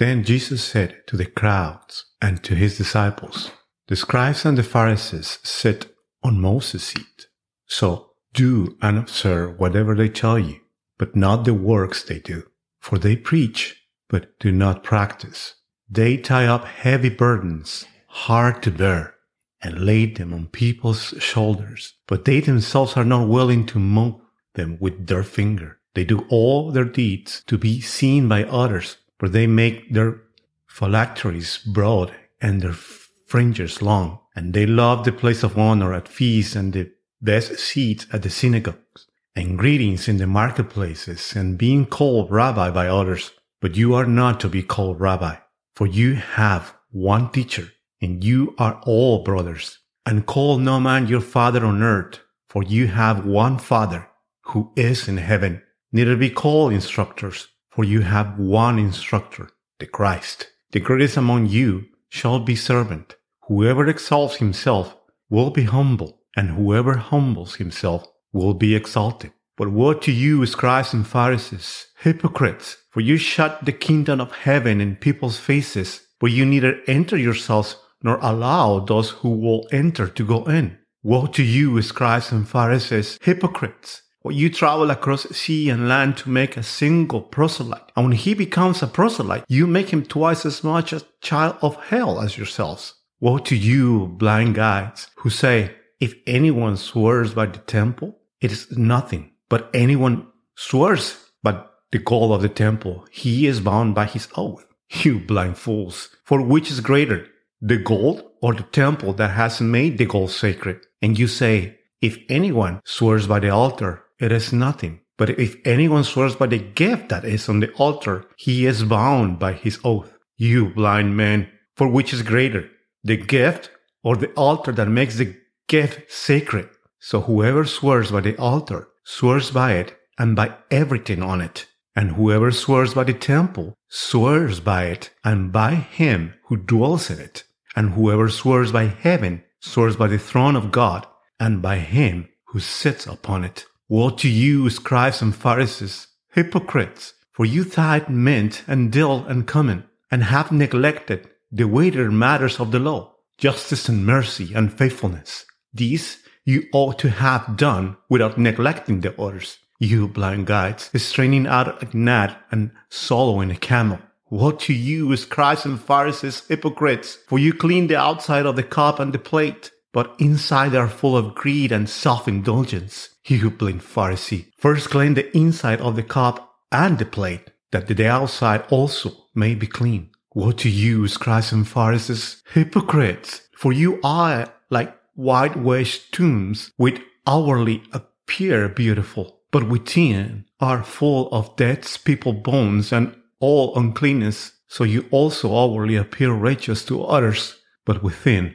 Then Jesus said to the crowds and to his disciples, The scribes and the Pharisees sit on Moses' seat. So do and observe whatever they tell you, but not the works they do. For they preach, but do not practice. They tie up heavy burdens, hard to bear, and lay them on people's shoulders, but they themselves are not willing to move them with their finger. They do all their deeds to be seen by others for they make their phylacteries broad and their fringes long, and they love the place of honor at feasts and the best seats at the synagogues, and greetings in the marketplaces, and being called rabbi by others. But you are not to be called rabbi, for you have one teacher, and you are all brothers. And call no man your father on earth, for you have one father, who is in heaven. Neither be called instructors, for you have one instructor, the Christ. The greatest among you shall be servant. Whoever exalts himself will be humble, and whoever humbles himself will be exalted. But woe to you, scribes and Pharisees, hypocrites, for you shut the kingdom of heaven in people's faces, but you neither enter yourselves nor allow those who will enter to go in. Woe to you, scribes and Pharisees, hypocrites, or you travel across sea and land to make a single proselyte. And when he becomes a proselyte, you make him twice as much a child of hell as yourselves. Woe to you, blind guides, who say, if anyone swears by the temple, it is nothing. But anyone swears by the gold of the temple, he is bound by his oath. You blind fools, for which is greater, the gold or the temple that has made the gold sacred? And you say, if anyone swears by the altar, it is nothing. But if anyone swears by the gift that is on the altar, he is bound by his oath. You blind man, for which is greater, the gift or the altar that makes the gift sacred? So whoever swears by the altar swears by it and by everything on it. And whoever swears by the temple swears by it and by him who dwells in it. And whoever swears by heaven swears by the throne of God and by him who sits upon it. Woe to you, scribes and Pharisees, hypocrites, for you tithe mint and dill and cumin, and have neglected the weightier matters of the law, justice and mercy and faithfulness. These you ought to have done without neglecting the others. You blind guides, straining out a gnat and swallowing a camel. Woe to you, scribes and Pharisees, hypocrites, for you clean the outside of the cup and the plate, but inside they are full of greed and self-indulgence. You blind Pharisee, first clean the inside of the cup and the plate, that the outside also may be clean. Woe to you, scribes and Pharisees, hypocrites, for you are like whitewashed tombs, which outwardly appear beautiful, but within are full of dead people's bones and all uncleanness. So you also outwardly appear righteous to others, but within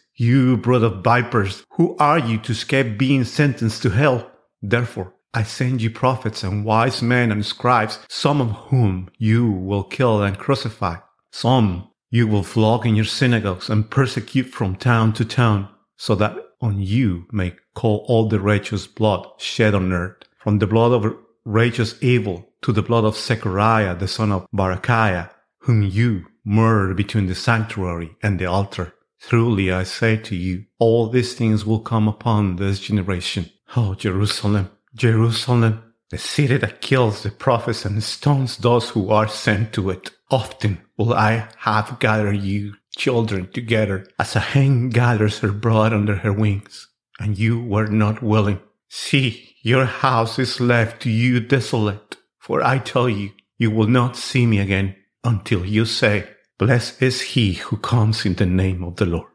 you brood of vipers, who are you to escape being sentenced to hell? Therefore, I send you prophets and wise men and scribes, some of whom you will kill and crucify. Some you will flog in your synagogues and persecute from town to town, so that on you may call all the righteous blood shed on earth, from the blood of righteous Abel to the blood of Zechariah the son of Barachiah, whom you murdered between the sanctuary and the altar. Truly I say to you, all these things will come upon this generation. Oh, Jerusalem, Jerusalem, the city that kills the prophets and stones those who are sent to it. Often will I have gathered you, children, together as a hen gathers her brood under her wings, and you were not willing. See, your house is left to you desolate. For I tell you, you will not see me again until you say, Blessed is he who comes in the name of the Lord.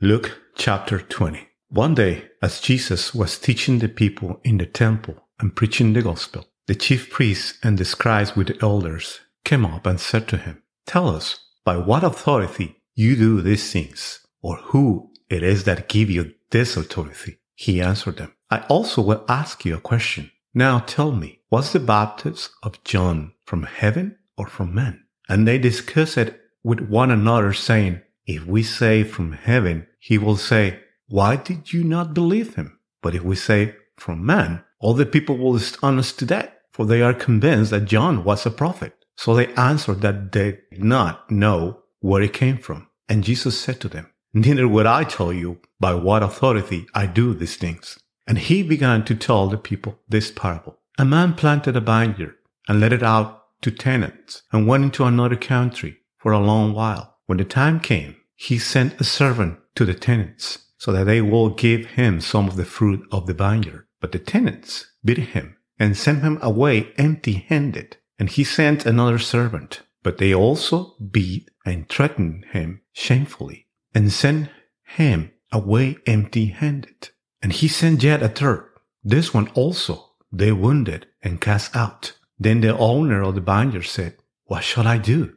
Luke chapter 20. One day, as Jesus was teaching the people in the temple and preaching the gospel, the chief priests and the scribes with the elders came up and said to him, Tell us, by what authority you do these things, or who it is that give you this authority? He answered them, I also will ask you a question. Now tell me, was the baptism of John from heaven or from men? And they discussed it with one another, saying, If we say from heaven, he will say, Why did you not believe him? But if we say from man, all the people will stone us to death, for they are convinced that John was a prophet. So they answered that they did not know where he came from. And Jesus said to them, Neither would I tell you by what authority I do these things. And he began to tell the people this parable. A man planted a vineyard and let it out to tenants and went into another country for a long while. When the time came, he sent a servant to the tenants so that they will give him some of the fruit of the vineyard. But the tenants beat him and sent him away empty handed. And he sent another servant, but they also beat and threatened him shamefully and sent him away empty handed. And he sent yet a third. This one also they wounded and cast out. Then the owner of the vineyard said, What shall I do?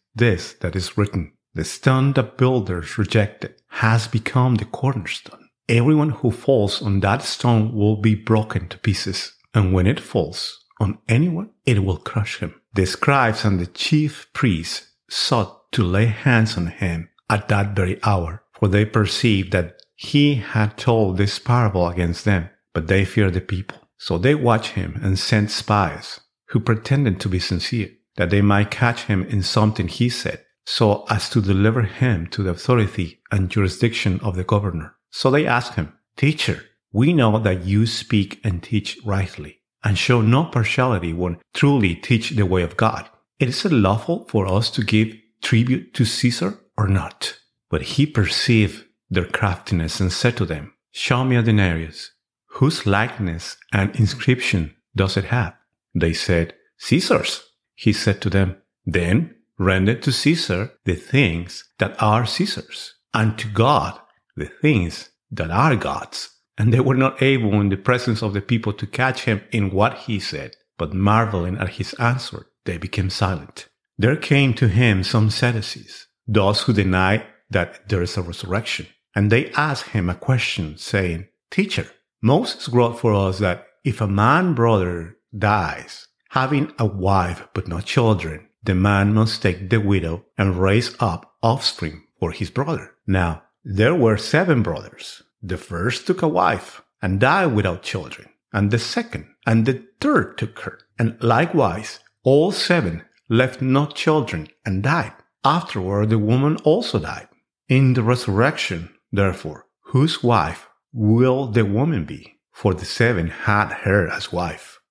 this that is written? The stone the builders rejected has become the cornerstone. Everyone who falls on that stone will be broken to pieces. And when it falls on anyone, it will crush him. The scribes and the chief priests sought to lay hands on him at that very hour, for they perceived that he had told this parable against them, but they feared the people. So they watched him and sent spies who pretended to be sincere, that they might catch him in something he said, so as to deliver him to the authority and jurisdiction of the governor. So they asked him, Teacher, we know that you speak and teach rightly, and show no partiality when truly teach the way of God. Is it lawful for us to give tribute to Caesar or not? But he perceived their craftiness and said to them, Show me a denarius. Whose likeness and inscription does it have? They said, Caesar's. He said to them, Then render to Caesar the things that are Caesar's, and to God the things that are God's. And they were not able in the presence of the people to catch him in what he said, but marveling at his answer, they became silent. There came to him some Sadducees, those who deny that there is a resurrection. And they asked him a question, saying, Teacher, Moses wrote for us that if a man brother dies, having a wife but not children, the man must take the widow and raise up offspring for his brother. Now, there were seven brothers. The first took a wife and died without children, and the second and the third took her. And likewise, all seven left no children and died. Afterward, the woman also died. In the resurrection, Therefore, whose wife will the woman be? For the seven had her as wife.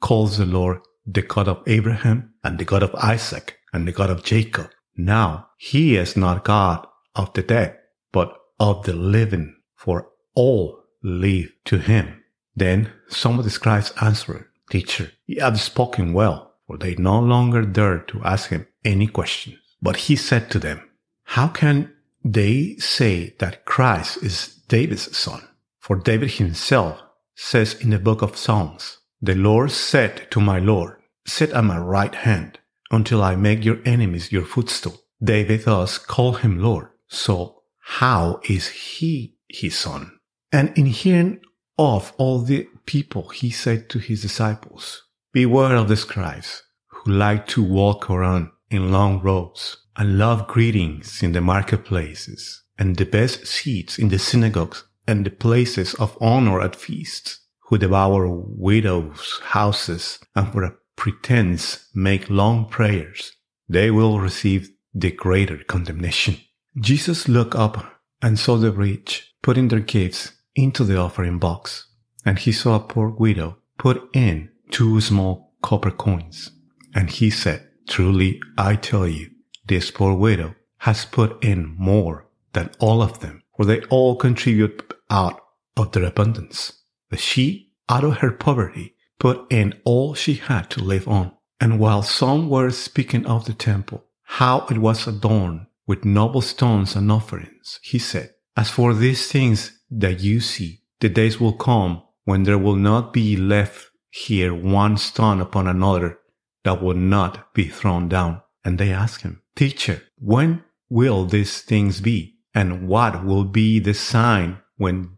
calls the Lord the God of Abraham and the God of Isaac and the God of Jacob. Now he is not God of the dead, but of the living, for all leave to him. Then some of the scribes answered, Teacher, you have spoken well, for they no longer dared to ask him any questions. But he said to them, How can they say that Christ is David's son? For David himself says in the book of Psalms, The Lord said to my Lord, Sit at my right hand until I make your enemies your footstool. David thus called him Lord. So how is he his son? And in hearing of all the people, he said to his disciples, Beware of the scribes who like to walk around in long robes and love greetings in the marketplaces and the best seats in the synagogues and the places of honor at feasts, who devour widows' houses and for a pretense make long prayers. They will receive the greater condemnation. Jesus looked up and saw the rich putting their gifts into the offering box, and he saw a poor widow put in two small copper coins. And he said, Truly I tell you, this poor widow has put in more than all of them, for they all contribute out of their abundance. But she, out of her poverty, put in all she had to live on. And while some were speaking of the temple, how it was adorned with noble stones and offerings, he said, As for these things that you see, the days will come when there will not be left here one stone upon another that will not be thrown down. And they asked him, Teacher, when will these things be? And what will be the sign when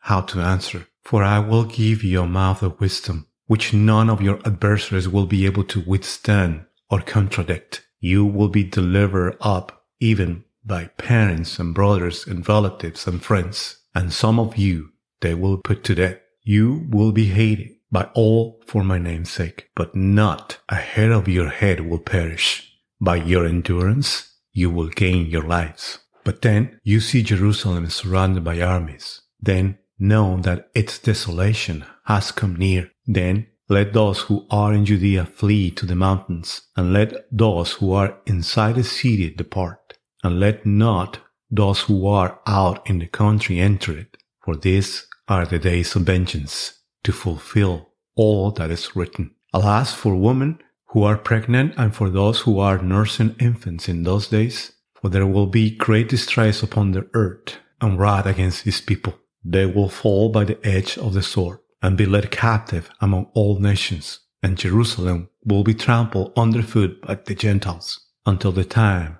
how to answer, for I will give your mouth of wisdom, which none of your adversaries will be able to withstand or contradict. You will be delivered up even by parents and brothers and relatives and friends, and some of you they will put to death. You will be hated by all for my name's sake, but not a hair of your head will perish. By your endurance, you will gain your lives. But then you see Jerusalem surrounded by armies. Then know that its desolation has come near. Then let those who are in Judea flee to the mountains, and let those who are inside the city depart, and let not those who are out in the country enter it, for these are the days of vengeance, to fulfill all that is written. Alas for women who are pregnant and for those who are nursing infants in those days, for there will be great distress upon the earth and wrath against his people. They will fall by the edge of the sword and be led captive among all nations, and Jerusalem will be trampled underfoot by the Gentiles until the times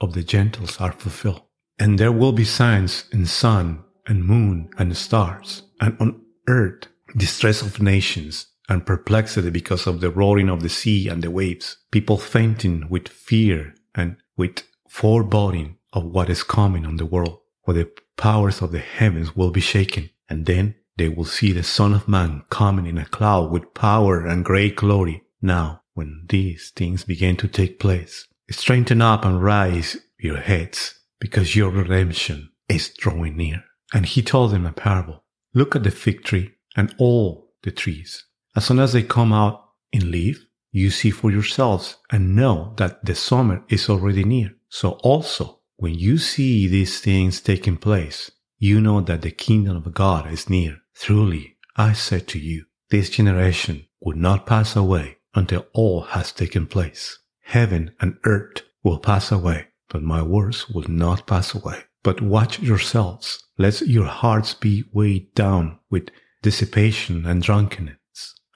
of the Gentiles are fulfilled. And there will be signs in sun and moon and stars, and on earth distress of nations and perplexity because of the roaring of the sea and the waves, people fainting with fear and with foreboding of what is coming on the world, for the powers of the heavens will be shaken, and then they will see the Son of Man coming in a cloud with power and great glory. Now, when these things begin to take place, straighten up and rise your heads, because your redemption is drawing near. And he told them a parable. Look at the fig tree and all the trees. As soon as they come out in leaf, you see for yourselves and know that the summer is already near. So also, when you see these things taking place, you know that the kingdom of God is near. Truly, I say to you, this generation will not pass away until all has taken place. Heaven and earth will pass away, but my words will not pass away. But watch yourselves, lest your hearts be weighed down with dissipation and drunkenness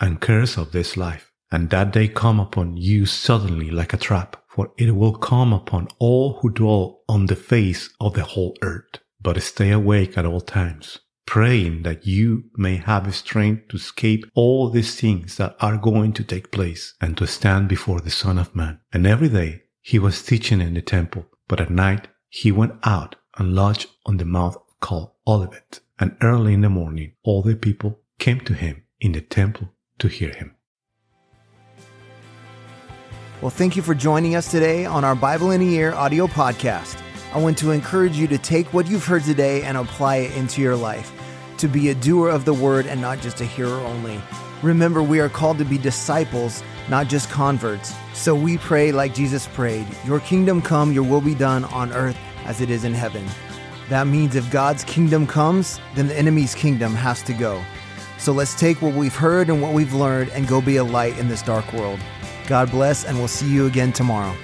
and cares of this life, and that they come upon you suddenly like a trap, for it will come upon all who dwell on the face of the whole earth. But stay awake at all times, praying that you may have strength to escape all these things that are going to take place and to stand before the Son of Man. And every day he was teaching in the temple, but at night he went out and lodged on the mount called Olivet. And early in the morning all the people came to him in the temple to hear him. Well, thank you for joining us today on our Bible in a Year audio podcast. I want to encourage you to take what you've heard today and apply it into your life, to be a doer of the word and not just a hearer only. Remember, we are called to be disciples, not just converts. So we pray like Jesus prayed Your kingdom come, your will be done on earth as it is in heaven. That means if God's kingdom comes, then the enemy's kingdom has to go. So let's take what we've heard and what we've learned and go be a light in this dark world. God bless, and we'll see you again tomorrow.